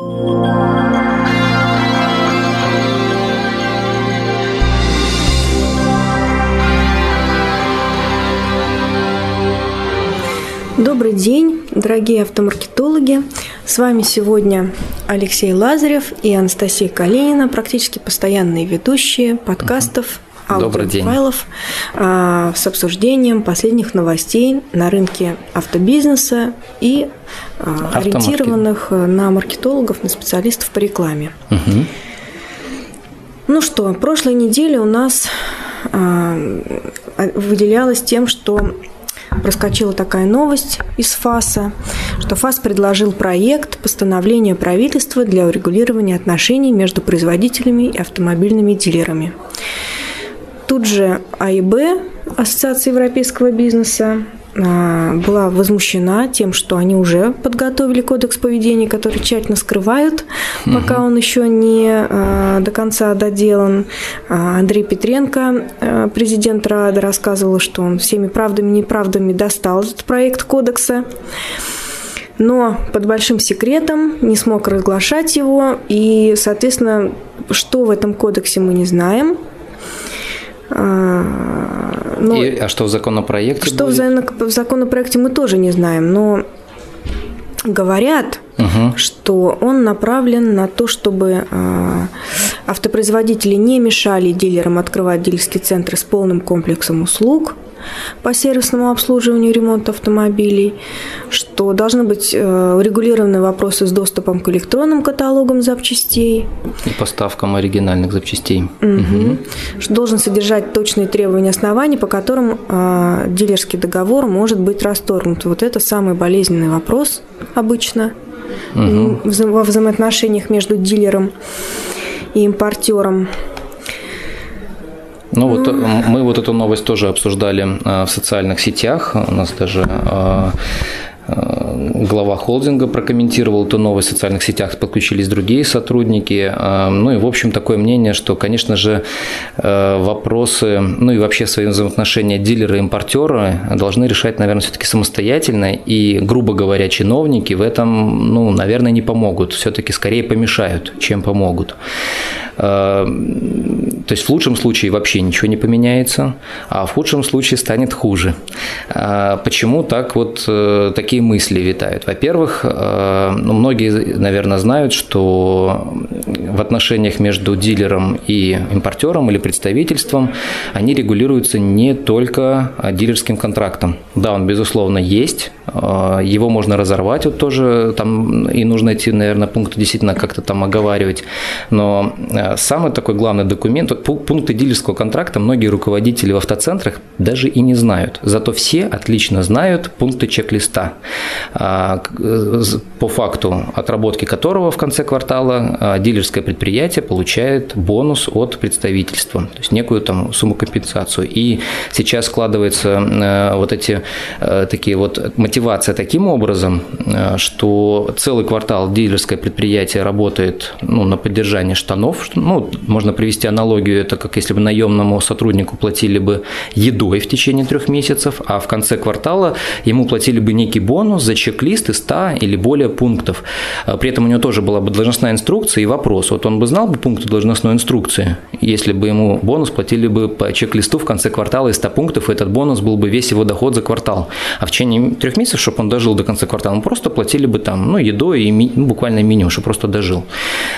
Добрый день, дорогие автомаркетологи. С вами сегодня Алексей Лазарев и Анастасия Калинина, практически постоянные ведущие подкастов аудиофайлов а, с обсуждением последних новостей на рынке автобизнеса и а, ориентированных на маркетологов, на специалистов по рекламе. Угу. Ну что, прошлой неделе у нас а, выделялась тем, что проскочила такая новость из ФАСа, что ФАС предложил проект постановления правительства для урегулирования отношений между производителями и автомобильными дилерами. Тут же АИБ, Ассоциация европейского бизнеса, а, была возмущена тем, что они уже подготовили кодекс поведения, который тщательно скрывают, пока угу. он еще не а, до конца доделан. А, Андрей Петренко, президент РАДа, рассказывал, что он всеми правдами и неправдами достал этот проект кодекса но под большим секретом не смог разглашать его, и, соответственно, что в этом кодексе мы не знаем. Но И, а что в законопроекте? Что будет? в законопроекте мы тоже не знаем, но говорят, угу. что он направлен на то, чтобы э, автопроизводители не мешали дилерам открывать дилерские центры с полным комплексом услуг – по сервисному обслуживанию и ремонту автомобилей, что должны быть э, урегулированы вопросы с доступом к электронным каталогам запчастей. И поставкам оригинальных запчастей. Угу. Угу. Что должен содержать точные требования оснований, по которым э, дилерский договор может быть расторгнут. Вот это самый болезненный вопрос обычно угу. во взаимоотношениях между дилером и импортером. Ну вот э, мы вот эту новость тоже обсуждали э, в социальных сетях. У нас даже э, глава холдинга прокомментировал эту новость в социальных сетях, подключились другие сотрудники. Ну и, в общем, такое мнение, что, конечно же, вопросы, ну и вообще свои взаимоотношения дилера и импортера должны решать, наверное, все-таки самостоятельно. И, грубо говоря, чиновники в этом, ну, наверное, не помогут. Все-таки скорее помешают, чем помогут. То есть в лучшем случае вообще ничего не поменяется, а в худшем случае станет хуже. Почему так вот э, такие мысли витают? Во-первых, э, ну, многие, наверное, знают, что в отношениях между дилером и импортером или представительством они регулируются не только дилерским контрактом. Да, он, безусловно, есть, э, его можно разорвать, вот тоже там и нужно идти, наверное, пункты действительно как-то там оговаривать, но самый такой главный документ, пункты дилерского контракта многие руководители в автоцентрах даже и не знают. Зато все отлично знают пункты чек-листа, а, по факту отработки которого в конце квартала а, дилерское предприятие получает бонус от представительства, то есть некую там сумму компенсацию. И сейчас складывается а, вот эти такие вот мотивация таким образом, что целый квартал дилерское предприятие работает ну, на поддержание штанов, ну, можно привести аналогию, это как если бы наемному сотруднику платили бы едой в течение трех месяцев, а в конце квартала ему платили бы некий бонус за чек-лист из 100 или более пунктов. А при этом у него тоже была бы должностная инструкция и вопрос, вот он бы знал бы пункты должностной инструкции, если бы ему бонус платили бы по чек-листу в конце квартала из 100 пунктов, и этот бонус был бы весь его доход за квартал. А в течение трех месяцев, чтобы он дожил до конца квартала, ему просто платили бы там, ну, едой и ми, ну, буквально минимум, чтобы просто дожил.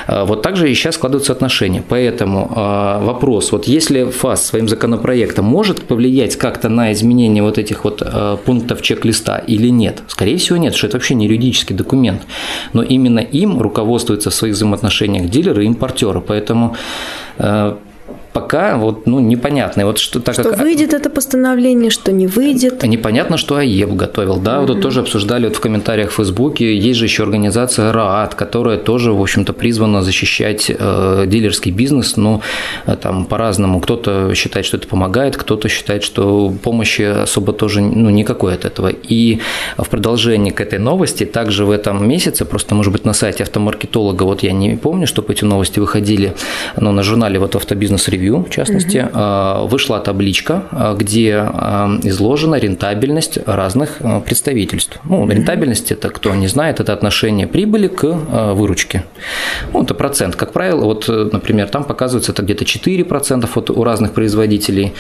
А вот так же и сейчас складываются отношения. Поэтому э, вопрос, вот если ФАС своим законопроектом может повлиять как-то на изменение вот этих вот э, пунктов чек-листа или нет? Скорее всего нет, что это вообще не юридический документ. Но именно им руководствуются в своих взаимоотношениях дилеры и импортеры. Поэтому э, пока вот, ну, непонятно. Вот что, так что как... выйдет это постановление, что не выйдет. Непонятно, что АЕБ готовил, да, mm-hmm. вот тоже обсуждали вот в комментариях в Фейсбуке, есть же еще организация РААТ, которая тоже, в общем-то, призвана защищать э, дилерский бизнес, но э, там по-разному. Кто-то считает, что это помогает, кто-то считает, что помощи особо тоже, ну, никакой от этого. И в продолжение к этой новости, также в этом месяце, просто, может быть, на сайте автомаркетолога, вот я не помню, чтобы эти новости выходили, но на журнале вот автобизнес ревью интервью, в частности, угу. вышла табличка, где изложена рентабельность разных представительств. Ну, рентабельность – это, кто не знает, это отношение прибыли к выручке. Ну, это процент. Как правило, вот, например, там показывается это где-то 4% вот у разных производителей.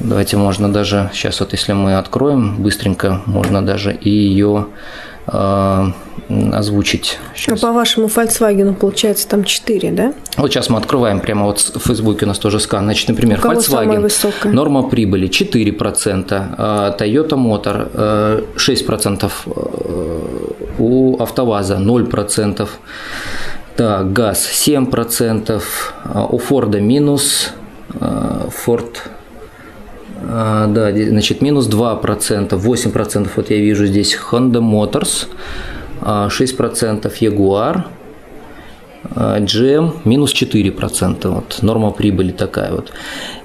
Давайте можно даже, сейчас вот если мы откроем быстренько, можно даже и ее э, озвучить. Сейчас. А по вашему Volkswagen получается там 4, да? Вот сейчас мы открываем прямо вот в Фейсбуке у нас тоже скан. Значит, например, Volkswagen норма прибыли 4%, а Toyota Motor 6%, э, у АвтоВАЗа 0%, так, газ 7%, а у Форда минус, Ford а, да, значит, минус 2%, 8% вот я вижу здесь Honda Motors, 6% Jaguar, GM минус 4%. Вот, норма прибыли такая вот.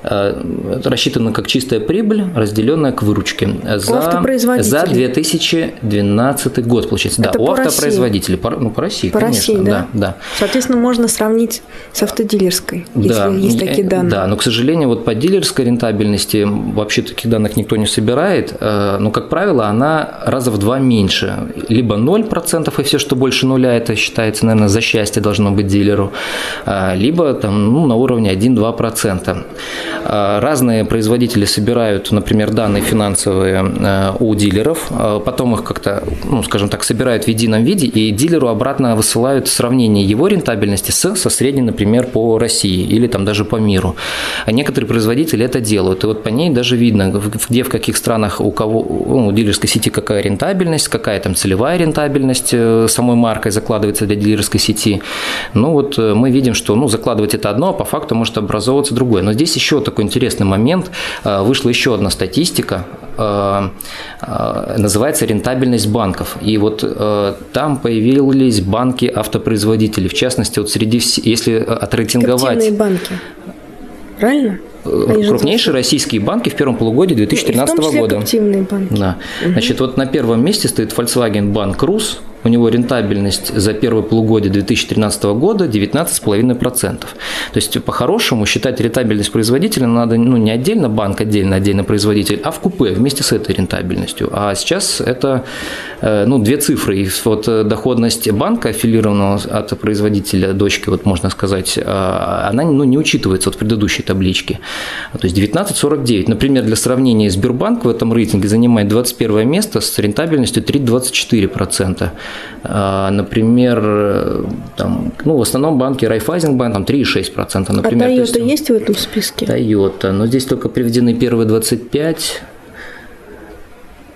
Это рассчитано как чистая прибыль, разделенная к выручке. За, за 2012 год, получается. Это да, у автопроизводителей. По, ну, по России, по конечно. России, да? Да, да. Соответственно, можно сравнить с автодилерской, да, если есть такие данные. Да, но, к сожалению, вот по дилерской рентабельности вообще таких данных никто не собирает. Э, но, как правило, она раза в два меньше. Либо 0%, и все, что больше нуля, это считается, наверное, за счастье должно быть дилеру. Э, либо там, ну, на уровне 1-2%. Э, разные производители собирают, например, данные финансовые э, у дилеров, э, потом их как-то, ну, скажем так, собирают в едином виде, и дилеру обратно высылают сравнение его рентабельности с, со средней, например, по России или там даже по миру. А некоторые производители это делают, и вот по ней даже видно, где в каких странах у кого, ну, у дилерской сети какая рентабельность, какая там целевая рентабельность самой маркой закладывается для дилерской сети. Ну вот мы видим, что ну, закладывать это одно, а по факту может образовываться другое. Но здесь еще такой интересный момент. Э, вышла еще одна статистика, э, э, называется рентабельность банков. И вот там появились банки автопроизводителей. В частности, вот среди, если отрейтинговать... Коптильные банки. Правильно? крупнейшие российские банки в первом полугодии 2013 года. банки. Да. Угу. Значит, вот на первом месте стоит Volkswagen Банк Рус, у него рентабельность за первое полугодие 2013 года 19,5%. То есть, по-хорошему, считать рентабельность производителя надо ну, не отдельно банк, отдельно, отдельно производитель, а в купе вместе с этой рентабельностью. А сейчас это э, ну, две цифры. И вот э, доходность банка, аффилированного от производителя дочки, вот можно сказать, э, она ну, не учитывается вот в предыдущей табличке. То есть 19,49. Например, для сравнения, Сбербанк в этом рейтинге занимает 21 место с рентабельностью 3,24%. А, например, там, ну, в основном банки Райфайзенбанк там 3,6%. Например, а Toyota есть, есть в этом списке? Toyota, но здесь только приведены первые 25,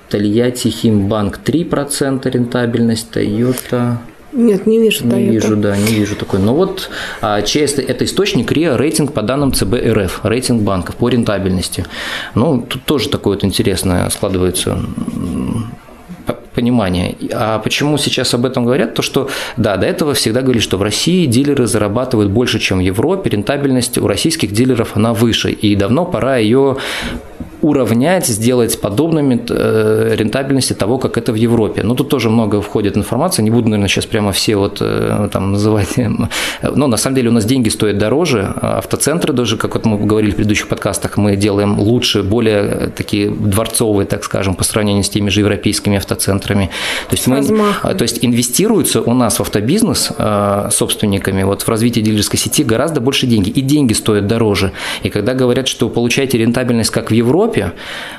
Тольятти Химбанк 3% рентабельность, Toyota нет, не вижу. Не вижу, да, не вижу такой. Но вот а, чей это источник РИА рейтинг по данным ЦБ РФ, рейтинг банков по рентабельности. Ну, тут тоже такое вот интересное складывается понимание. А почему сейчас об этом говорят? То, что, да, до этого всегда говорили, что в России дилеры зарабатывают больше, чем в Европе, рентабельность у российских дилеров, она выше, и давно пора ее уравнять, сделать подобными э, рентабельности того, как это в Европе. Но тут тоже много входит информации, не буду, наверное, сейчас прямо все вот э, там называть. Но на самом деле у нас деньги стоят дороже, автоцентры даже, как вот мы говорили в предыдущих подкастах, мы делаем лучше, более э, такие дворцовые, так скажем, по сравнению с теми же европейскими автоцентрами. То есть, мы, то есть инвестируется у нас в автобизнес собственниками вот в развитие дилерской сети гораздо больше деньги, и деньги стоят дороже. И когда говорят, что получаете рентабельность как в Европе, Европе,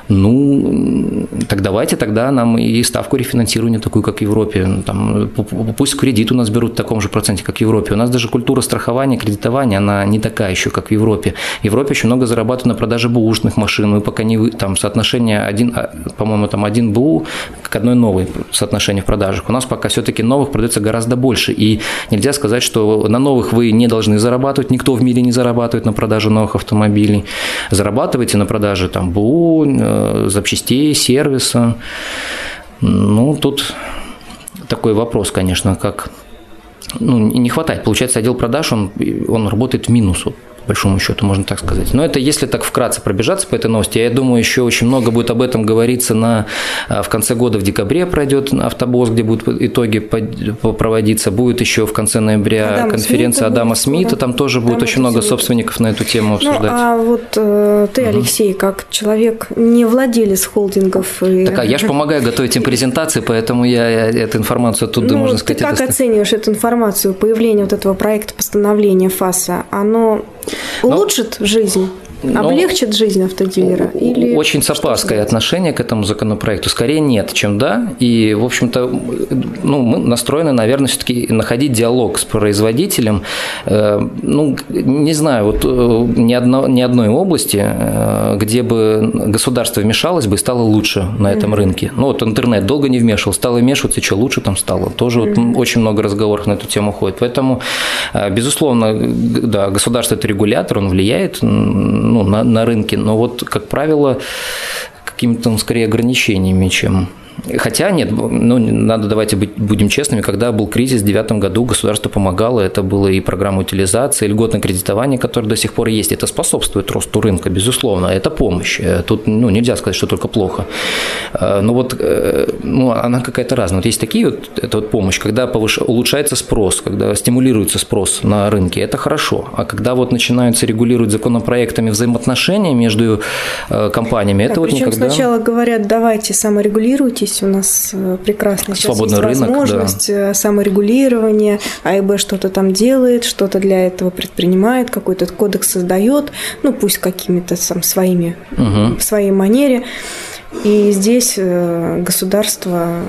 ну, так давайте тогда нам и ставку рефинансирования такую, как в Европе. Там, пусть кредит у нас берут в таком же проценте, как в Европе. У нас даже культура страхования, кредитования, она не такая еще, как в Европе. В Европе очень много зарабатывают на продаже бэушных машин, мы пока не там соотношение один, а, по-моему, там один БУ к одной новой соотношение в продажах. У нас пока все-таки новых продается гораздо больше, и нельзя сказать, что на новых вы не должны зарабатывать, никто в мире не зарабатывает на продаже новых автомобилей. Зарабатывайте на продаже там БУ, ТУ, э, запчастей, сервиса. Ну, тут такой вопрос, конечно, как ну, не хватает. Получается, отдел продаж, он, он работает в минус. Большому счету, можно так сказать. Но это если так вкратце пробежаться по этой новости, я думаю, еще очень много будет об этом говориться на, а, в конце года, в декабре пройдет автобус, где будут итоги проводиться, будет еще в конце ноября Адам конференция Смита Адама Смита, там тоже будет очень много Смита. собственников на эту тему ну, обсуждать. Ну, а вот э, ты, Алексей, угу. как человек, не владелец холдингов. И... Так, а я же помогаю готовить им презентации, поэтому я, я эту информацию оттуда, ну, можно сказать... Ты как это... оцениваешь эту информацию, появление вот этого проекта постановления ФАСа? Оно улучшит Но... жизнь? Но Облегчит жизнь автодилера? Или очень с опаской отношение к этому законопроекту. Скорее нет, чем да. И, в общем-то, ну, мы настроены, наверное, все-таки находить диалог с производителем. Э, ну, не знаю, вот э, ни, одно, ни одной области, э, где бы государство вмешалось бы и стало лучше на этом mm-hmm. рынке. Ну, вот интернет долго не вмешивал, стало вмешиваться, и что лучше там стало. Тоже mm-hmm. вот очень много разговоров на эту тему ходит. Поэтому, безусловно, да, государство – это регулятор, он влияет ну, на, на рынке, но вот, как правило, какими-то, скорее, ограничениями, чем Хотя нет, ну, надо давайте быть, будем честными, когда был кризис в 2009 году, государство помогало, это было и программа утилизации, и льготное кредитование, которое до сих пор есть, это способствует росту рынка, безусловно, это помощь. Тут ну, нельзя сказать, что только плохо. Э, но вот э, ну, она какая-то разная. Вот есть такие вот, это вот помощь, когда повыш... улучшается спрос, когда стимулируется спрос на рынке, это хорошо. А когда вот начинаются регулировать законопроектами взаимоотношения между э, компаниями, это вот никогда... сначала говорят, давайте саморегулируйте, есть у нас э, прекрасная сейчас Свободный есть рынок, возможность да. Э, саморегулирования, АИБ что-то там делает, что-то для этого предпринимает, какой-то кодекс создает, ну пусть какими-то там своими, угу. в своей манере. И здесь э, государство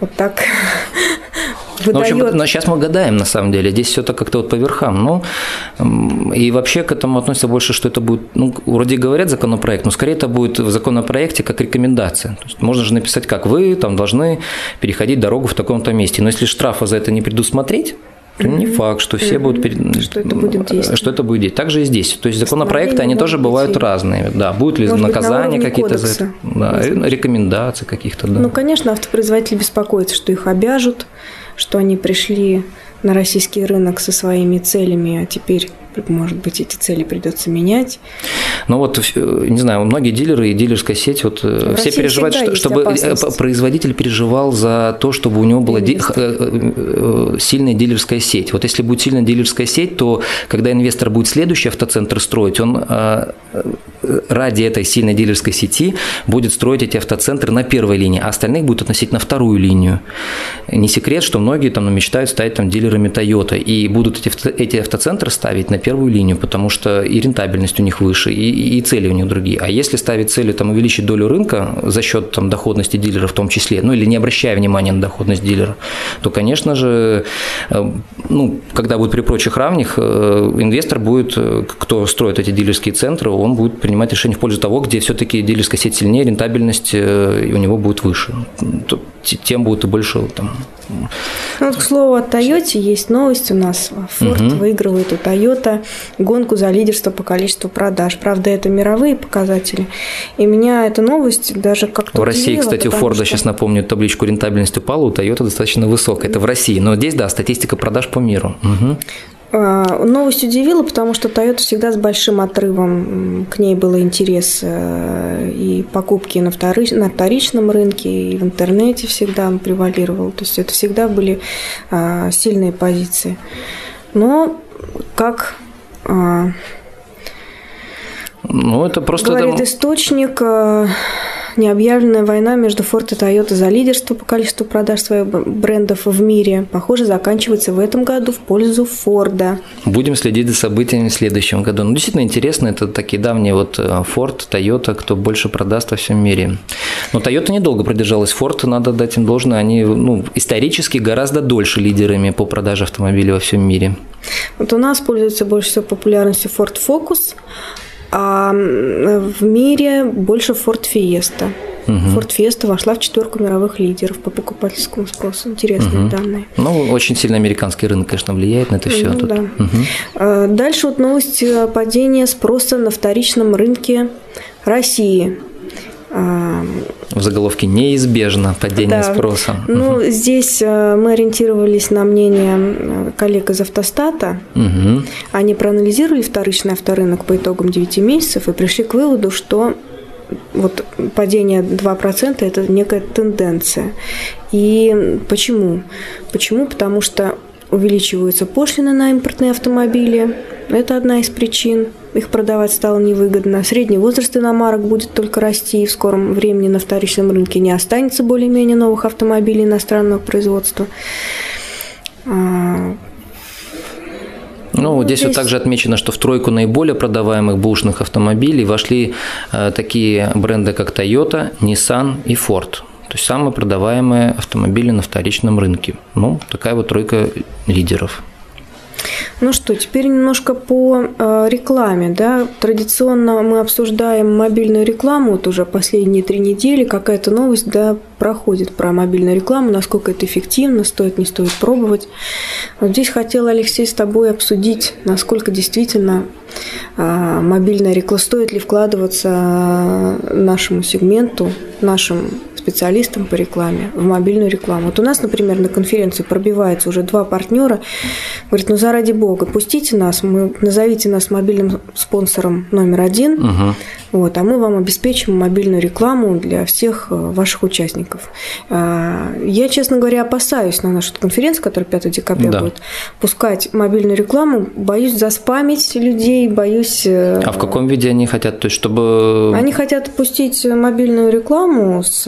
вот так выдает. Ну, в общем, но сейчас мы гадаем, на самом деле. Здесь все это как-то вот по верхам. Ну, и вообще к этому относится больше, что это будет, ну, вроде говорят законопроект, но скорее это будет в законопроекте как рекомендация. То есть можно же написать, как вы там должны переходить дорогу в таком-то месте. Но если штрафа за это не предусмотреть, то не факт, что все будут перед... что это будет действовать. Что это будет действовать. Также и здесь. То есть законопроекты, они тоже бывают разные. Да, будут ли Может наказания какие-то за это? Да, рекомендации каких-то. Да. Ну, конечно, автопроизводитель беспокоится, что их обяжут, что они пришли на российский рынок со своими целями, а теперь может быть, эти цели придется менять. Ну вот, не знаю, многие дилеры и дилерская сеть, вот э, в все переживают, что, чтобы э, опасность. производитель переживал за то, чтобы у него была ди- э, сильная дилерская сеть. Вот если будет сильная дилерская сеть, то когда инвестор будет следующий автоцентр строить, он ради этой сильной дилерской сети будет строить эти автоцентры на первой линии, а остальных будет относить на вторую линию. Не секрет, что многие там мечтают стать там дилерами Toyota и будут эти, эти автоцентры ставить на первую линию, потому что и рентабельность у них выше, и, и цели у них другие. А если ставить целью там, увеличить долю рынка за счет там, доходности дилера в том числе, ну или не обращая внимания на доходность дилера, то, конечно же, э, ну, когда будет при прочих равных, э, инвестор будет, э, кто строит эти дилерские центры, он будет принимать решение в пользу того, где все-таки дилерская сеть сильнее, рентабельность у него будет выше. Тем будет и больше там, ну, вот, к слову, о Toyota есть новость у нас. Ford угу. выигрывает у Toyota гонку за лидерство по количеству продаж. Правда, это мировые показатели. И меня эта новость даже как-то В России, кстати, у Форда, что... сейчас напомню, табличку рентабельности упала, у Toyota достаточно высокая. Это в России. Но здесь, да, статистика продаж по миру. Угу. А, новость удивила, потому что Toyota всегда с большим отрывом к ней был интерес э, и покупки на, вторы, на вторичном рынке, и в интернете всегда он превалировал. То есть это всегда были а, сильные позиции. Но как а, ну, это просто говорит там... источник, Необъявленная война между Ford и Toyota за лидерство по количеству продаж своих брендов в мире, похоже, заканчивается в этом году в пользу Форда. Будем следить за событиями в следующем году. Ну, действительно интересно, это такие давние вот э, Ford, Toyota, кто больше продаст во всем мире. Но Toyota недолго продержалась, Ford, надо дать им должное, они ну, исторически гораздо дольше лидерами по продаже автомобилей во всем мире. Вот у нас пользуется больше всего популярностью Ford Focus, а в мире больше Ford Fiesta. Угу. Ford Fiesta вошла в четверку мировых лидеров по покупательскому спросу. Интересные угу. данные. Ну, очень сильно американский рынок, конечно, влияет на это все. Ну, да. угу. Дальше вот новость падения спроса на вторичном рынке России. В заголовке неизбежно падение да. спроса. Ну, угу. здесь э, мы ориентировались на мнение э, коллег из автостата. Угу. Они проанализировали вторичный авторынок по итогам 9 месяцев и пришли к выводу, что вот падение 2% – это некая тенденция. И почему? Почему? Потому что увеличиваются пошлины на импортные автомобили. Это одна из причин. Их продавать стало невыгодно. Средний возраст иномарок будет только расти. И в скором времени на вторичном рынке не останется более-менее новых автомобилей иностранного производства. А, ну, вот здесь, здесь вот также отмечено, что в тройку наиболее продаваемых бушных автомобилей вошли э, такие бренды, как Toyota, Nissan и Ford. То есть самые продаваемые автомобили на вторичном рынке. Ну, такая вот тройка лидеров. Ну что, теперь немножко по э, рекламе. Да? Традиционно мы обсуждаем мобильную рекламу, вот уже последние три недели какая-то новость да, проходит про мобильную рекламу, насколько это эффективно, стоит, не стоит пробовать. Вот здесь хотела, Алексей, с тобой обсудить, насколько действительно э, мобильная реклама, стоит ли вкладываться нашему сегменту, нашим специалистам по рекламе, в мобильную рекламу. Вот у нас, например, на конференции пробивается уже два партнера. Говорит, ну заради бога, пустите нас, мы, назовите нас мобильным спонсором номер один, угу. вот, а мы вам обеспечим мобильную рекламу для всех э, ваших участников. А, я, честно говоря, опасаюсь на нашу конференцию, которая 5 декабря да. будет, пускать мобильную рекламу, боюсь заспамить людей, боюсь... Э, а в каком виде они хотят? То есть, чтобы... Они хотят пустить мобильную рекламу с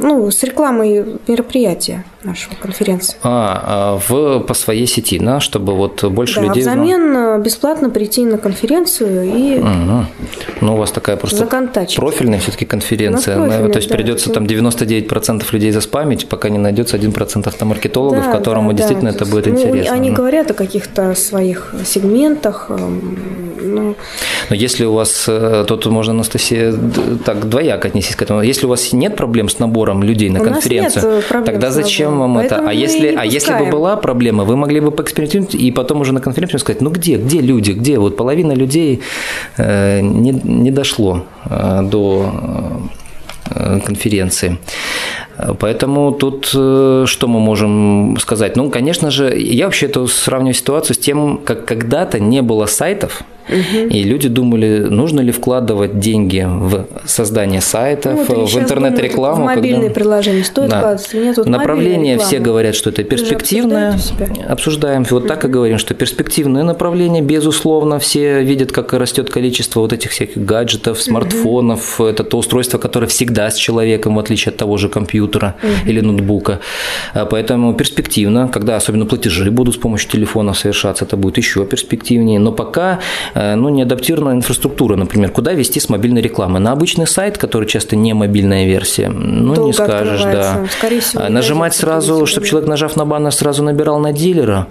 ну, с рекламой мероприятия нашего конференции. А, а в, по своей сети, да, чтобы вот больше да, людей... взамен знал. бесплатно прийти на конференцию и... Угу. Ну, у вас такая просто профильная все таки конференция. Профильная, то есть да, придется там 99% людей заспамить, пока не найдется 1% автомаркетологов, да, которому да, действительно да. это будет ну, интересно. Они говорят о каких-то своих сегментах. Эм, ну... Но если у вас, э, тут можно, Анастасия, так двояко отнестись к этому. Если у вас нет проблем с набором людей на у конференцию, тогда зачем вам Поэтому это? А если, а если бы была проблема, вы могли бы поэкспериментировать и потом уже на конференцию сказать, ну где, где люди, где? Вот половина людей э, не, не дошло э, до конференции. Поэтому тут э, что мы можем сказать? Ну, конечно же, я вообще это сравниваю ситуацию с тем, как когда-то не было сайтов, Угу. И люди думали, нужно ли вкладывать деньги в создание сайтов, ну, в интернет-рекламу. В мобильные когда... приложения стоит да. вкладывать, нет? Вот Направление все говорят, что это перспективное. Обсуждаем, вот так и говорим, что перспективное направление, безусловно, все видят, как растет количество вот этих всяких гаджетов, смартфонов. Угу. Это то устройство, которое всегда с человеком, в отличие от того же компьютера угу. или ноутбука. А поэтому перспективно, когда особенно платежи будут с помощью телефонов совершаться, это будет еще перспективнее. Но пока Э, ну, не адаптирована инфраструктура, например, куда вести с мобильной рекламы. На обычный сайт, который часто не мобильная версия, ну, Долго не скажешь, да. Скорее всего, а Нажимать сразу, чтобы человек, нажав на баннер, сразу набирал на дилера,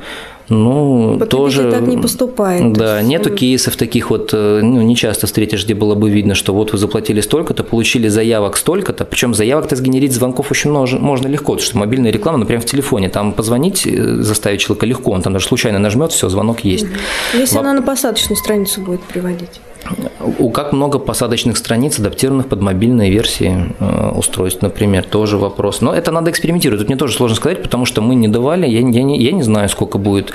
ну, Потребитель тоже... так не поступает. Да, есть... нету кейсов таких вот, э, ну, не часто встретишь, где было бы видно, что вот вы заплатили столько-то, получили заявок столько-то, причем заявок-то сгенерить звонков очень можно, можно легко, потому что мобильная реклама, например, в телефоне, там позвонить, э, заставить человека легко, он там даже случайно нажмет, все, звонок есть. Если Во... она на посадочную страницу будет приводить. У как много посадочных страниц, адаптированных под мобильные версии э, устройств, например, тоже вопрос. Но это надо экспериментировать. Тут мне тоже сложно сказать, потому что мы не давали, я, я, не, я не знаю, сколько будет,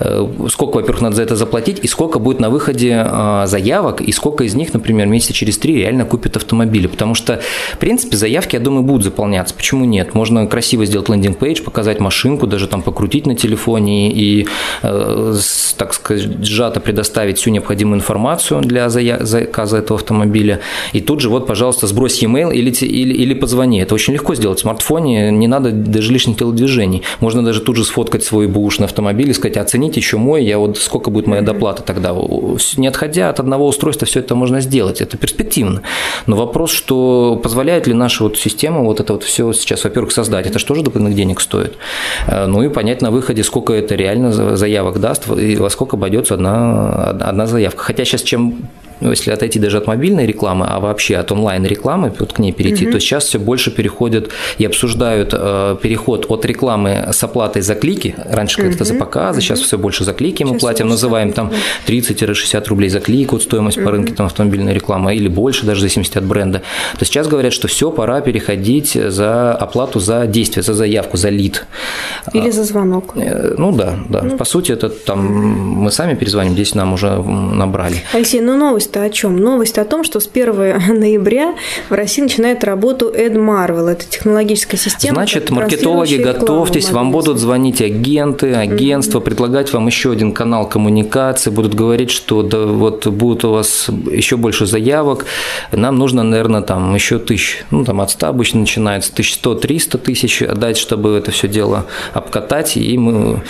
э, сколько, во-первых, надо за это заплатить, и сколько будет на выходе э, заявок, и сколько из них, например, месяца через три реально купят автомобили. Потому что, в принципе, заявки, я думаю, будут заполняться. Почему нет? Можно красиво сделать лендинг-пейдж, показать машинку, даже там покрутить на телефоне и, так сказать, сжато предоставить всю необходимую информацию для заказа этого автомобиля, и тут же вот, пожалуйста, сбрось e-mail или, или, или позвони. Это очень легко сделать в смартфоне, не надо даже лишних телодвижений. Можно даже тут же сфоткать свой бэушный автомобиль и сказать, оцените еще мой, я вот сколько будет моя доплата тогда. Не отходя от одного устройства, все это можно сделать, это перспективно. Но вопрос, что позволяет ли наша вот система вот это вот все сейчас, во-первых, создать, это что же дополнительных денег стоит? Э, ну и понять на выходе, сколько это реально заявок даст и во сколько обойдется одна, одна заявка. Хотя сейчас чем если отойти даже от мобильной рекламы, а вообще от онлайн-рекламы, вот к ней перейти, угу. то сейчас все больше переходят и обсуждают э, переход от рекламы с оплатой за клики. Раньше угу. как-то за показы, угу. сейчас все больше за клики мы сейчас платим, называем там 30-60 рублей за клик, вот стоимость угу. по рынке там автомобильной рекламы, или больше, даже в зависимости от бренда. То сейчас говорят, что все, пора переходить за оплату за действие, за заявку, за лид. Или за звонок. Э, ну да, да. Ну. По сути, это там мы сами перезвоним, здесь нам уже набрали. Алексей, ну новость-то о чем? Новость о том, что с 1 ноября в России начинает работу Ed Marvel. Это технологическая система. Значит, маркетологи, готовьтесь, вам будут звонить агенты, агентства, mm-hmm. предлагать вам еще один канал коммуникации, будут говорить, что да, вот будут у вас еще больше заявок, нам нужно, наверное, там еще тысяч, ну там от 100 обычно начинается, 1100-300 тысяч отдать, чтобы это все дело обкатать, и мы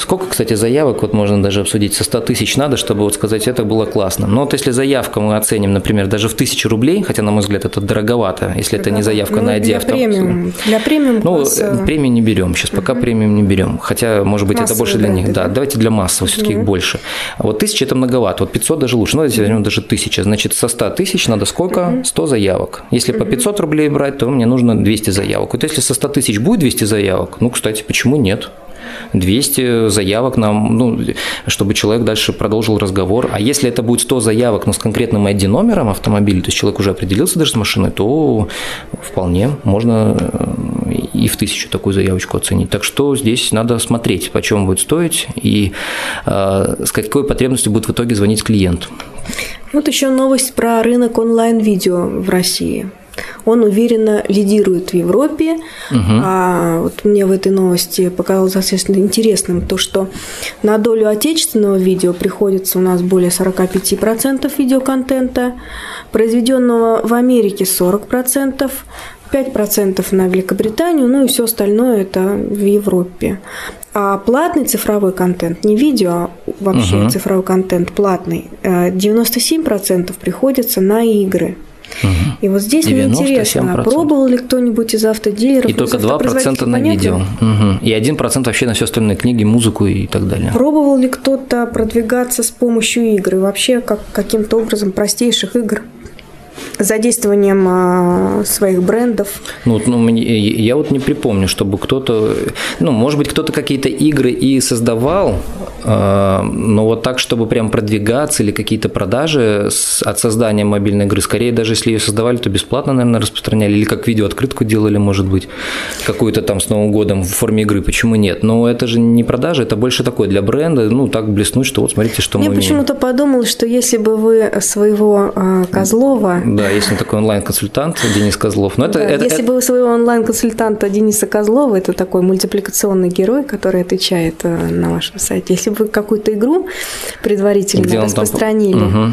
Сколько, кстати, заявок вот можно даже обсудить? Со 100 тысяч надо, чтобы вот сказать, это было классно. Но вот если заявка мы оценим, например, даже в тысячу рублей, хотя, на мой взгляд, это дороговато, если это не заявка ну, на ID для премиум, для премиум Ну, класса... премиум не берем, сейчас угу. пока премиум не берем. Хотя, может быть, массовый, это больше для них. Да, да, давайте для массовых все-таки угу. их больше. Вот тысяча это многовато, вот 500 даже лучше. Ну, если возьмем даже тысяча, значит, со 100 тысяч надо сколько? 100 заявок. Если по 500 рублей брать, то мне нужно 200 заявок. Вот если со 100 тысяч будет 200 заявок, ну, кстати, почему нет? 200 заявок нам, ну, чтобы человек дальше продолжил разговор. А если это будет 100 заявок, но с конкретным ID-номером автомобиля, то есть человек уже определился даже с машиной, то вполне можно э, и в тысячу такую заявочку оценить. Так что здесь надо смотреть, по чем будет стоить и э, с какой потребностью будет в итоге звонить клиент. Вот еще новость про рынок онлайн-видео в России. Он уверенно лидирует в Европе. Угу. А вот мне в этой новости показалось достаточно интересным то, что на долю отечественного видео приходится у нас более 45% видеоконтента, произведенного в Америке 40%, 5% на Великобританию, ну и все остальное это в Европе. А платный цифровой контент, не видео, а вообще угу. цифровой контент платный, 97% э, приходится на игры. Угу. И вот здесь мне интересно, а пробовал ли кто-нибудь из автодилеров? И только 2% на видео. Угу. И 1% вообще на все остальные книги, музыку и так далее. Пробовал ли кто-то продвигаться с помощью игр? И вообще как, каким-то образом простейших игр? Задействованием а, своих брендов? Ну, ну, я вот не припомню, чтобы кто-то, ну, может быть, кто-то какие-то игры и создавал, а, но вот так, чтобы прям продвигаться или какие-то продажи от создания мобильной игры, скорее даже если ее создавали, то бесплатно, наверное, распространяли, или как видеооткрытку делали, может быть, какую-то там с Новым годом в форме игры, почему нет? Но это же не продажа, это больше такое для бренда, ну, так блеснуть, что вот смотрите, что я мы Я почему-то подумал, что если бы вы своего а, Козлова да, есть такой онлайн-консультант Денис Козлов. Но это, да, это, если это... бы у своего онлайн-консультанта Дениса Козлова, это такой мультипликационный герой, который отвечает э, на вашем сайте. Если бы какую-то игру предварительно Где распространили, угу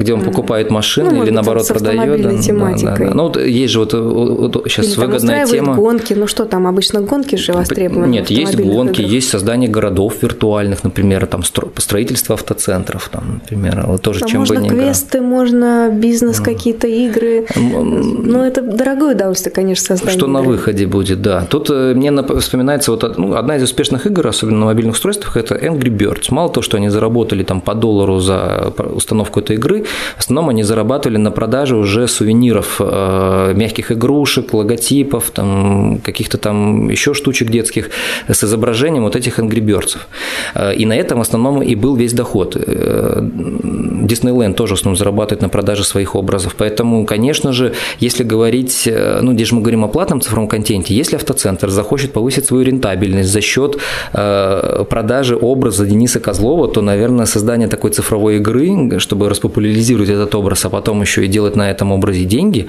где он покупает машины ну, или наоборот продает. Да, тематикой. Да, да. Ну, вот есть же вот, вот сейчас или, выгодная тема. гонки, ну что там, обычно гонки же востребованы. Нет, есть гонки, играх. есть создание городов виртуальных, например, там строительство автоцентров, там, например, вот тоже а чем можно бы не квесты, игра. можно бизнес, какие-то игры. Ну, это дорогое удовольствие, конечно, создание. Что игры. на выходе будет, да. Тут э, мне вспоминается вот ну, одна из успешных игр, особенно на мобильных устройствах, это Angry Birds. Мало того, что они заработали там по доллару за установку этой игры, в основном они зарабатывали на продаже уже сувениров, э, мягких игрушек, логотипов, там, каких-то там еще штучек детских с изображением вот этих Birds. Э, и на этом в основном и был весь доход. Диснейленд тоже в основном зарабатывает на продаже своих образов. Поэтому, конечно же, если говорить, э, ну, здесь же мы говорим о платном цифровом контенте, если автоцентр захочет повысить свою рентабельность за счет продажи образа Дениса Козлова, то, наверное, создание такой цифровой игры, чтобы распопуляризировать анализировать этот образ, а потом еще и делать на этом образе деньги,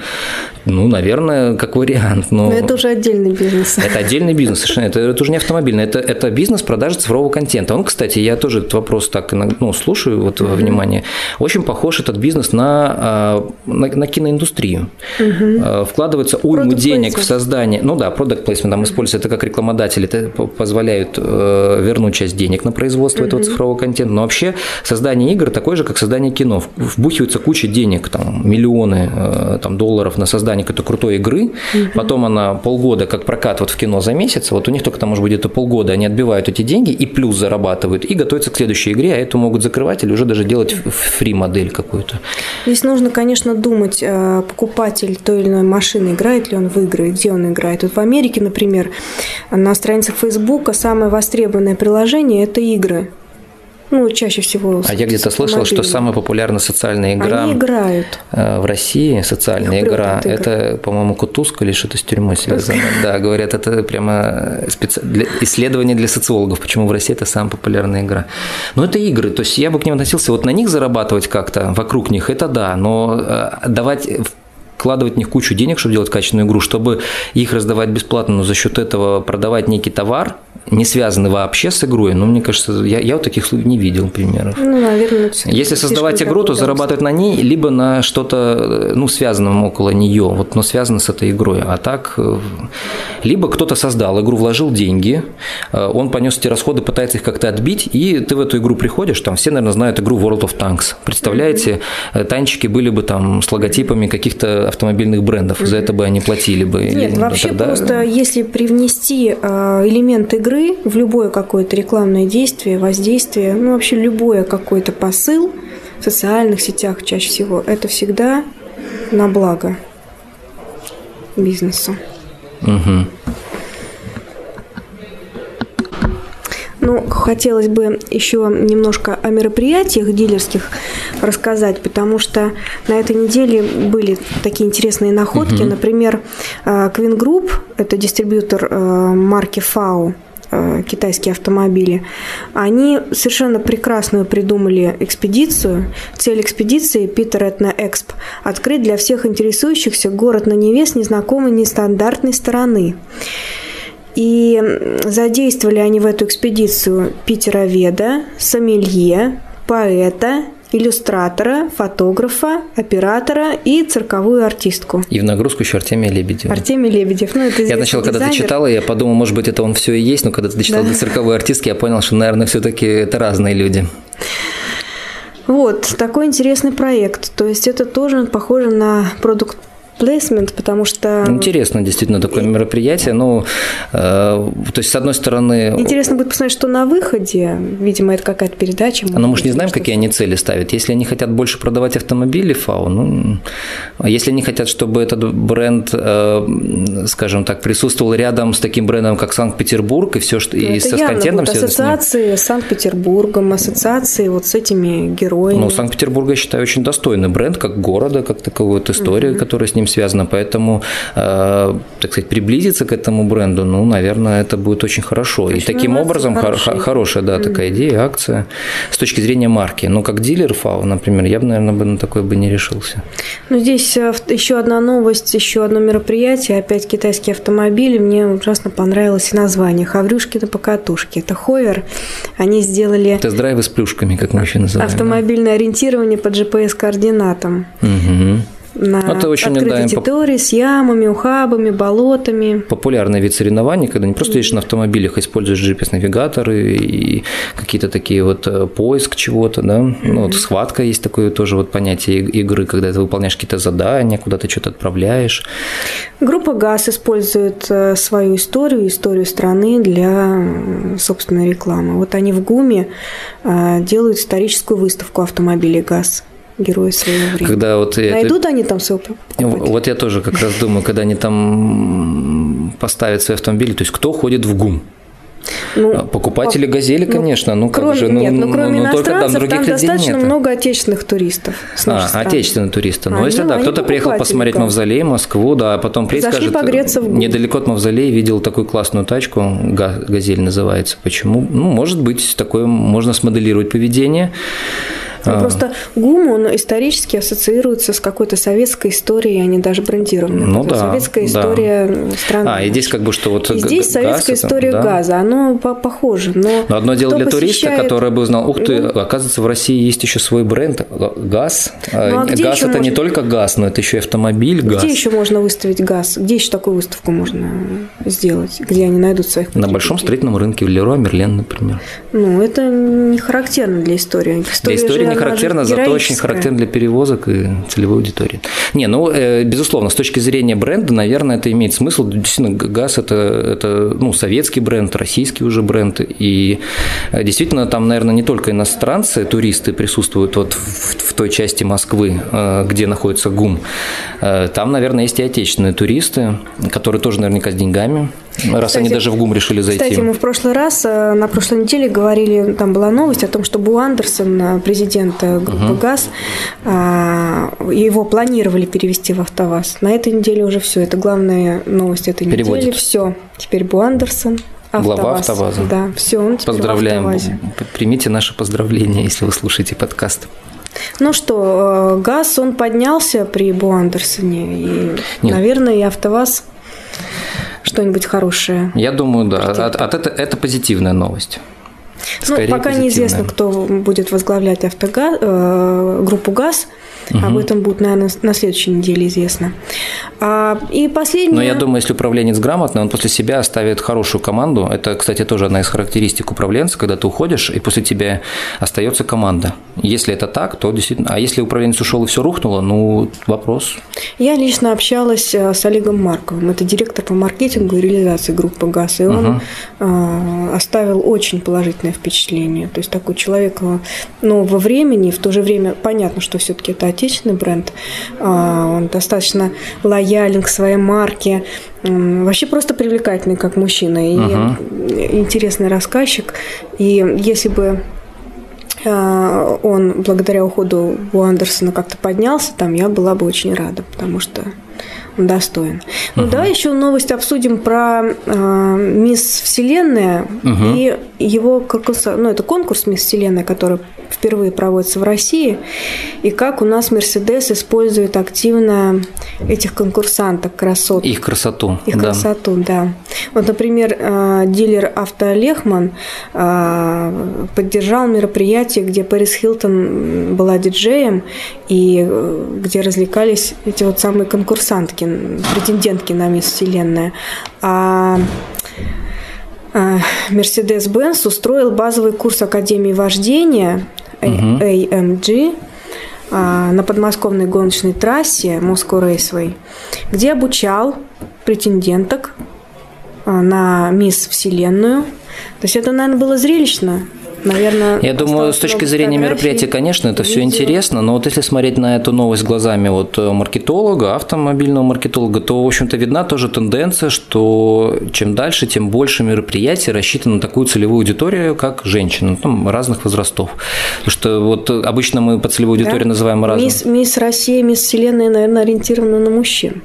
ну, наверное, как вариант. Но, но это уже отдельный бизнес. Это отдельный бизнес, совершенно. Это, это уже не автомобильный, это, это бизнес продажи цифрового контента. Он, кстати, я тоже этот вопрос так ну, слушаю, вот mm-hmm. внимание. Очень похож этот бизнес на, а, на, на киноиндустрию. Mm-hmm. Вкладывается уйму денег в создание. Ну да, продукт placement там используется это как рекламодатели, это позволяют э, вернуть часть денег на производство mm-hmm. этого цифрового контента. Но вообще создание игр такое же, как создание кино. Вбухивается куча денег, там, миллионы э, там, долларов на создание какой-то крутой игры, угу. потом она полгода, как прокат вот в кино за месяц, вот у них только там, может быть, где-то полгода они отбивают эти деньги и плюс зарабатывают, и готовятся к следующей игре, а эту могут закрывать или уже даже делать фри-модель какую-то. Здесь нужно, конечно, думать, э, покупатель той или иной машины, играет ли он в игры, где он играет. Вот в Америке, например, на страницах Фейсбука самое востребованное приложение – это игры. Ну, чаще всего. А я где-то слышал, что самая популярная социальная игра Они играют. Э, в России, социальная игра, это, по-моему, кутузка или что-то с тюрьмой связано. Да, говорят, это прямо специ... для... исследование для социологов, почему в России это самая популярная игра. Но это игры, то есть я бы к ним относился, вот на них зарабатывать как-то, вокруг них, это да, но э, давать вкладывать в них кучу денег, чтобы делать качественную игру, чтобы их раздавать бесплатно, но за счет этого продавать некий товар – не связаны вообще с игрой, но мне кажется, я, я вот таких не видел примеров. Ну, наверное, Если создавать игру, то зарабатывать на ней, либо на что-то, ну, связанном около нее, вот, но связано с этой игрой. А так, э, либо кто-то создал игру, вложил деньги, э, он понес эти расходы, пытается их как-то отбить, и ты в эту игру приходишь, там все, наверное, знают игру World of Tanks. Представляете, mm-hmm. танчики были бы там с логотипами каких-то автомобильных брендов, за это бы они платили бы. Нет, или, вообще тогда... просто если привнести элемент игры в любое какое-то рекламное действие, воздействие, ну вообще любое какой-то посыл в социальных сетях чаще всего, это всегда на благо бизнеса. Угу. Ну, хотелось бы еще немножко о мероприятиях дилерских рассказать, потому что на этой неделе были такие интересные находки. Угу. Например, Queen Group, это дистрибьютор э, марки FAO, Э, китайские автомобили, они совершенно прекрасную придумали экспедицию. Цель экспедиции Питер Этно Эксп – открыть для всех интересующихся город на Неве с незнакомой нестандартной стороны. И задействовали они в эту экспедицию питероведа, сомелье, поэта, иллюстратора, фотографа, оператора и цирковую артистку. И в нагрузку еще Артемия Лебедев. Артемий Лебедев. Ну, это я сначала, когда ты читала, я подумал, может быть, это он все и есть, но когда ты дочитал да. до цирковой артистки, я понял, что, наверное, все-таки это разные люди. Вот, такой интересный проект. То есть это тоже похоже на продукт плейсмент, потому что... Интересно, действительно, такое мероприятие. Ну, э, то есть, с одной стороны... Интересно будет посмотреть, что на выходе. Видимо, это какая-то передача. Но мы же не знаем, какие они цели ставят. Если они хотят больше продавать автомобили ФАУ, ну, а если они хотят, чтобы этот бренд, э, скажем так, присутствовал рядом с таким брендом, как Санкт-Петербург, и все, что ну, и со контентом связано. Ассоциации с Санкт-Петербургом, ассоциации вот с этими героями. Ну, Санкт-Петербург, я считаю, очень достойный бренд, как города, как таковой, вот история, угу. которая с ним связано, поэтому, э, так сказать, приблизиться к этому бренду, ну, наверное, это будет очень хорошо. Очень и таким образом хороший. хорошая, да, такая идея, акция с точки зрения марки. Но как дилер ФАО, например, я бы, наверное, бы на такое бы не решился. Ну, здесь э, еще одна новость, еще одно мероприятие, опять китайские автомобили. Мне ужасно понравилось и название. Хаврюшкина покатушки. Это Ховер. Они сделали... Тест-драйвы с плюшками, как мы еще называем. Автомобильное да? ориентирование по GPS-координатам. Угу на это очень, открытой да, территории с ямами, ухабами, болотами. Популярный вид соревнований, когда не просто едешь на автомобилях, а используешь GPS-навигаторы и какие-то такие вот э, поиск чего-то, да. Mm-hmm. Ну, вот схватка есть такое тоже вот понятие игры, когда ты выполняешь какие-то задания, куда ты что-то отправляешь. Группа ГАЗ использует э, свою историю, историю страны для собственной рекламы. Вот они в ГУМе э, делают историческую выставку автомобилей ГАЗ герои своего времени. Когда вот Найдут это... они там своего Вот я тоже как раз думаю, когда они там поставят свои автомобили, то есть кто ходит в ГУМ? Ну, а Покупатели по, «Газели», ну, конечно, ну, кроме, же, ну, нет, ну, кроме ну, только, там, там достаточно нет. много отечественных туристов. А, отечественные туристы. Ну, если да, кто-то приехал посмотреть да. мавзолей, Москву, да, а потом приедет, скажет, погреться в недалеко от мавзолея видел такую классную тачку, «Газель» называется. Почему? Ну, может быть, такое можно смоделировать поведение. Ну, а. Просто ГУМ, он исторически ассоциируется с какой-то советской историей, а не даже брендированной. Ну да. Советская история да. страны. А, и здесь как бы что вот и здесь советская это, история да. газа, оно похоже. Но, но одно дело для посещает... туриста, который бы узнал, ух ты, ну, оказывается, в России есть еще свой бренд ГАЗ. Ну, а газ это можно... не только газ, но это еще и автомобиль, газ. Где еще можно выставить газ? Где еще такую выставку можно сделать? Где они найдут своих На большом строительном рынке в Леруа Мерлен, например. Ну, это не характерно для истории. История для истории не характерно, зато очень характерно для перевозок и целевой аудитории. Не, ну, э, безусловно, с точки зрения бренда, наверное, это имеет смысл. Действительно, ГАЗ это, это ну, советский бренд, российский уже бренд. И э, действительно, там, наверное, не только иностранцы, туристы присутствуют вот в, в той части Москвы, э, где находится ГУМ. Там, наверное, есть и отечественные туристы, которые тоже наверняка с деньгами Раз кстати, они даже в ГУМ решили зайти. Кстати, мы в прошлый раз, э, на прошлой неделе говорили, там была новость о том, что Бу Андерсон, э, президент э, группы угу. ГАЗ, его планировали перевести в АвтоВАЗ. На этой неделе уже все. Это главная новость этой Переводит. недели. Все. Теперь Бу Андерсон АвтоВАЗ. Глава АвтоВАЗа. Да, все, он Поздравляем. Примите наши поздравления, если вы слушаете подкаст. Ну что, ГАЗ, он поднялся при Бу Андерсоне. И, Нет. наверное, и АвтоВАЗ что-нибудь хорошее? Я думаю, да. От, от это, это позитивная новость. Ну, Скорее ну, пока позитивная. неизвестно, кто будет возглавлять автогаз, э, группу ГАЗ. Угу. Об этом будет, наверное, на следующей неделе известно. А, и последнее... Но я думаю, если управленец грамотный, он после себя оставит хорошую команду. Это, кстати, тоже одна из характеристик управленца, когда ты уходишь, и после тебя остается команда. Если это так, то действительно... А если управленец ушел и все рухнуло, ну, вопрос. Я лично общалась э, с Олегом Марковым. Это директор по маркетингу и реализации группы ГАЗ. И он угу. оставил очень положительное впечатление. То есть такой человек э, нового времени, в то же время понятно, что все-таки это отечественный бренд. А, он достаточно лоялен к своей марке. Вообще просто привлекательный как мужчина и uh-huh. интересный рассказчик. И если бы а, он благодаря уходу у Андерсона как-то поднялся, там я была бы очень рада, потому что достоин. Ну угу. да, еще новость обсудим про э, Мисс Вселенная угу. и его конкурс, ну это конкурс Мисс Вселенная, который впервые проводится в России, и как у нас Мерседес использует активно этих конкурсанток, красот. Их красоту. Их да. красоту, да. Вот, например, э, дилер авто Лехман э, поддержал мероприятие, где Пэрис Хилтон была диджеем, и э, где развлекались эти вот самые конкурсантки, претендентки на Мисс Вселенная. А Мерседес-Бенц устроил базовый курс Академии вождения AMG на подмосковной гоночной трассе Moscow Raceway, где обучал претенденток на мисс Вселенную. То есть это, наверное, было зрелищно наверное... Я думаю, с точки зрения мероприятия, конечно, это видео. все интересно, но вот если смотреть на эту новость глазами вот э, маркетолога, автомобильного маркетолога, то, в общем-то, видна тоже тенденция, что чем дальше, тем больше мероприятий рассчитано на такую целевую аудиторию, как женщины, там, разных возрастов. Потому что вот обычно мы по целевой аудитории да? называем разные. Мисс, мисс Россия, мисс Вселенная, наверное, ориентирована на мужчин.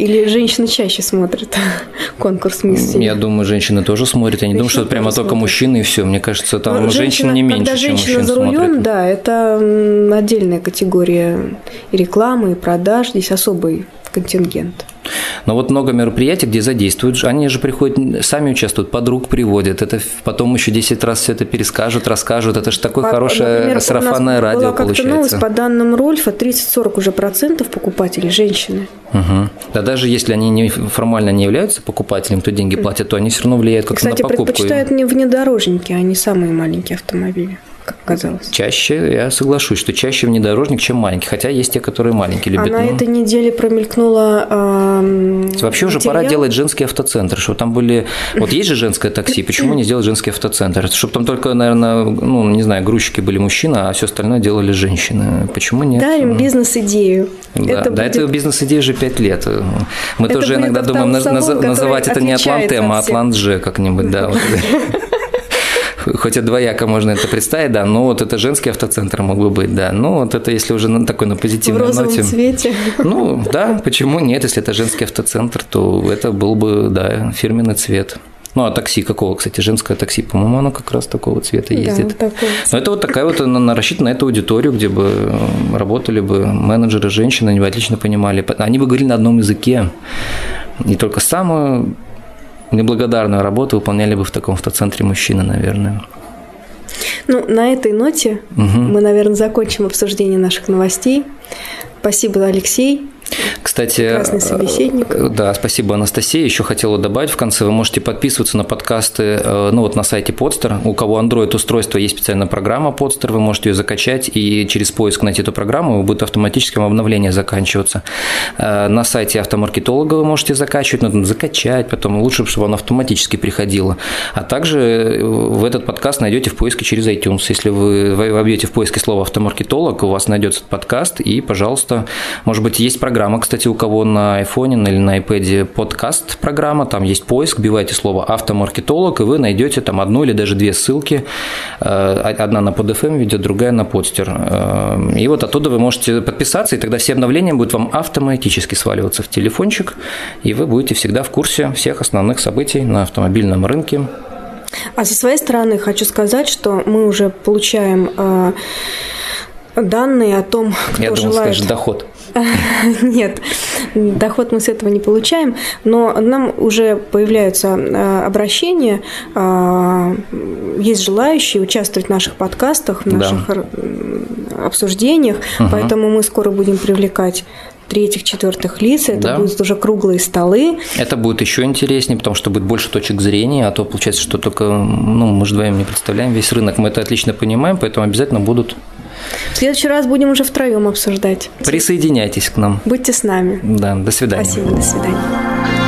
Или женщины чаще смотрят конкурс Мисс Я думаю, женщины тоже смотрят. Я не думаю, что это прямо только мужчины и все. Мне кажется, там ну, женщин не меньше, чем мужчин за рулем, смотрят. да, это отдельная категория и рекламы, и продаж. Здесь особый контингент. Но вот много мероприятий, где задействуют, они же приходят, сами участвуют, подруг приводят, это потом еще 10 раз все это перескажут, расскажут, это же такое по, хорошее например, сарафанное радио была получается. Новость, по данным Рольфа, 30-40 уже процентов покупателей женщины. Угу. Да даже если они не, формально не являются покупателем, то деньги платят, то они все равно влияют как-то на покупку. Кстати, предпочитают не внедорожники, а не самые маленькие автомобили как казалось. Чаще, я соглашусь, что чаще внедорожник, чем маленький. Хотя есть те, которые маленькие любят. А на ну... этой неделе промелькнула э, Вообще материал? уже пора делать женский автоцентр, чтобы там были... Вот есть же женское такси, почему не сделать женский автоцентр? Чтобы там только, наверное, ну, не знаю, грузчики были мужчины, а все остальное делали женщины. Почему нет? Дарим бизнес-идею. Да, это да будет... это бизнес-идея уже пять лет. Мы это тоже иногда думаем называть это не Атлантем, а Атлантже как-нибудь, да. хоть и двояко можно это представить, да, но вот это женский автоцентр мог бы быть, да. Ну, вот это если уже на такой на позитивной В розовом ноте. цвете. Ну, да, почему нет, если это женский автоцентр, то это был бы, да, фирменный цвет. Ну, а такси какого, кстати, женское такси, по-моему, оно как раз такого цвета ездит. Да, Но это вот такая вот, она рассчитана на эту аудиторию, где бы э, работали бы менеджеры, женщины, они бы отлично понимали. Они бы говорили на одном языке. И только самую неблагодарную работу выполняли бы в таком автоцентре мужчины, наверное. Ну, на этой ноте угу. мы, наверное, закончим обсуждение наших новостей. Спасибо, Алексей. Кстати, Прекрасный собеседник. Э, да, спасибо, Анастасия. Еще хотела добавить в конце, вы можете подписываться на подкасты, э, ну вот на сайте Podster. У кого Android устройство, есть специальная программа Podster, вы можете ее закачать и через поиск найти эту программу, будет автоматическим обновление заканчиваться. Э, на сайте автомаркетолога вы можете закачивать, надо закачать, потом лучше, чтобы он автоматически приходило. А также в этот подкаст найдете в поиске через iTunes. Если вы вобьете в поиске слово автомаркетолог, у вас найдется подкаст, и, пожалуйста, может быть, есть программа, кстати, у кого на iPhone или на iPad подкаст программа, там есть поиск, вбивайте слово автомаркетолог, и вы найдете там одну или даже две ссылки. Э, одна на PodFM ведет, другая на подстер. Э, и вот оттуда вы можете подписаться, и тогда все обновления будут вам автоматически сваливаться в телефончик, и вы будете всегда в курсе всех основных событий на автомобильном рынке. А со своей стороны хочу сказать, что мы уже получаем э, данные о том, кто Я думал, желает... скажешь, доход. Нет, доход мы с этого не получаем, но нам уже появляются а, обращения, а, есть желающие участвовать в наших подкастах, в наших да. обсуждениях, угу. поэтому мы скоро будем привлекать третьих, четвертых лиц, это да. будут уже круглые столы. Это будет еще интереснее, потому что будет больше точек зрения, а то получается, что только ну, мы же вдвоем не представляем весь рынок, мы это отлично понимаем, поэтому обязательно будут в следующий раз будем уже втроем обсуждать. Присоединяйтесь к нам. Будьте с нами. Да, до свидания. Спасибо, до свидания.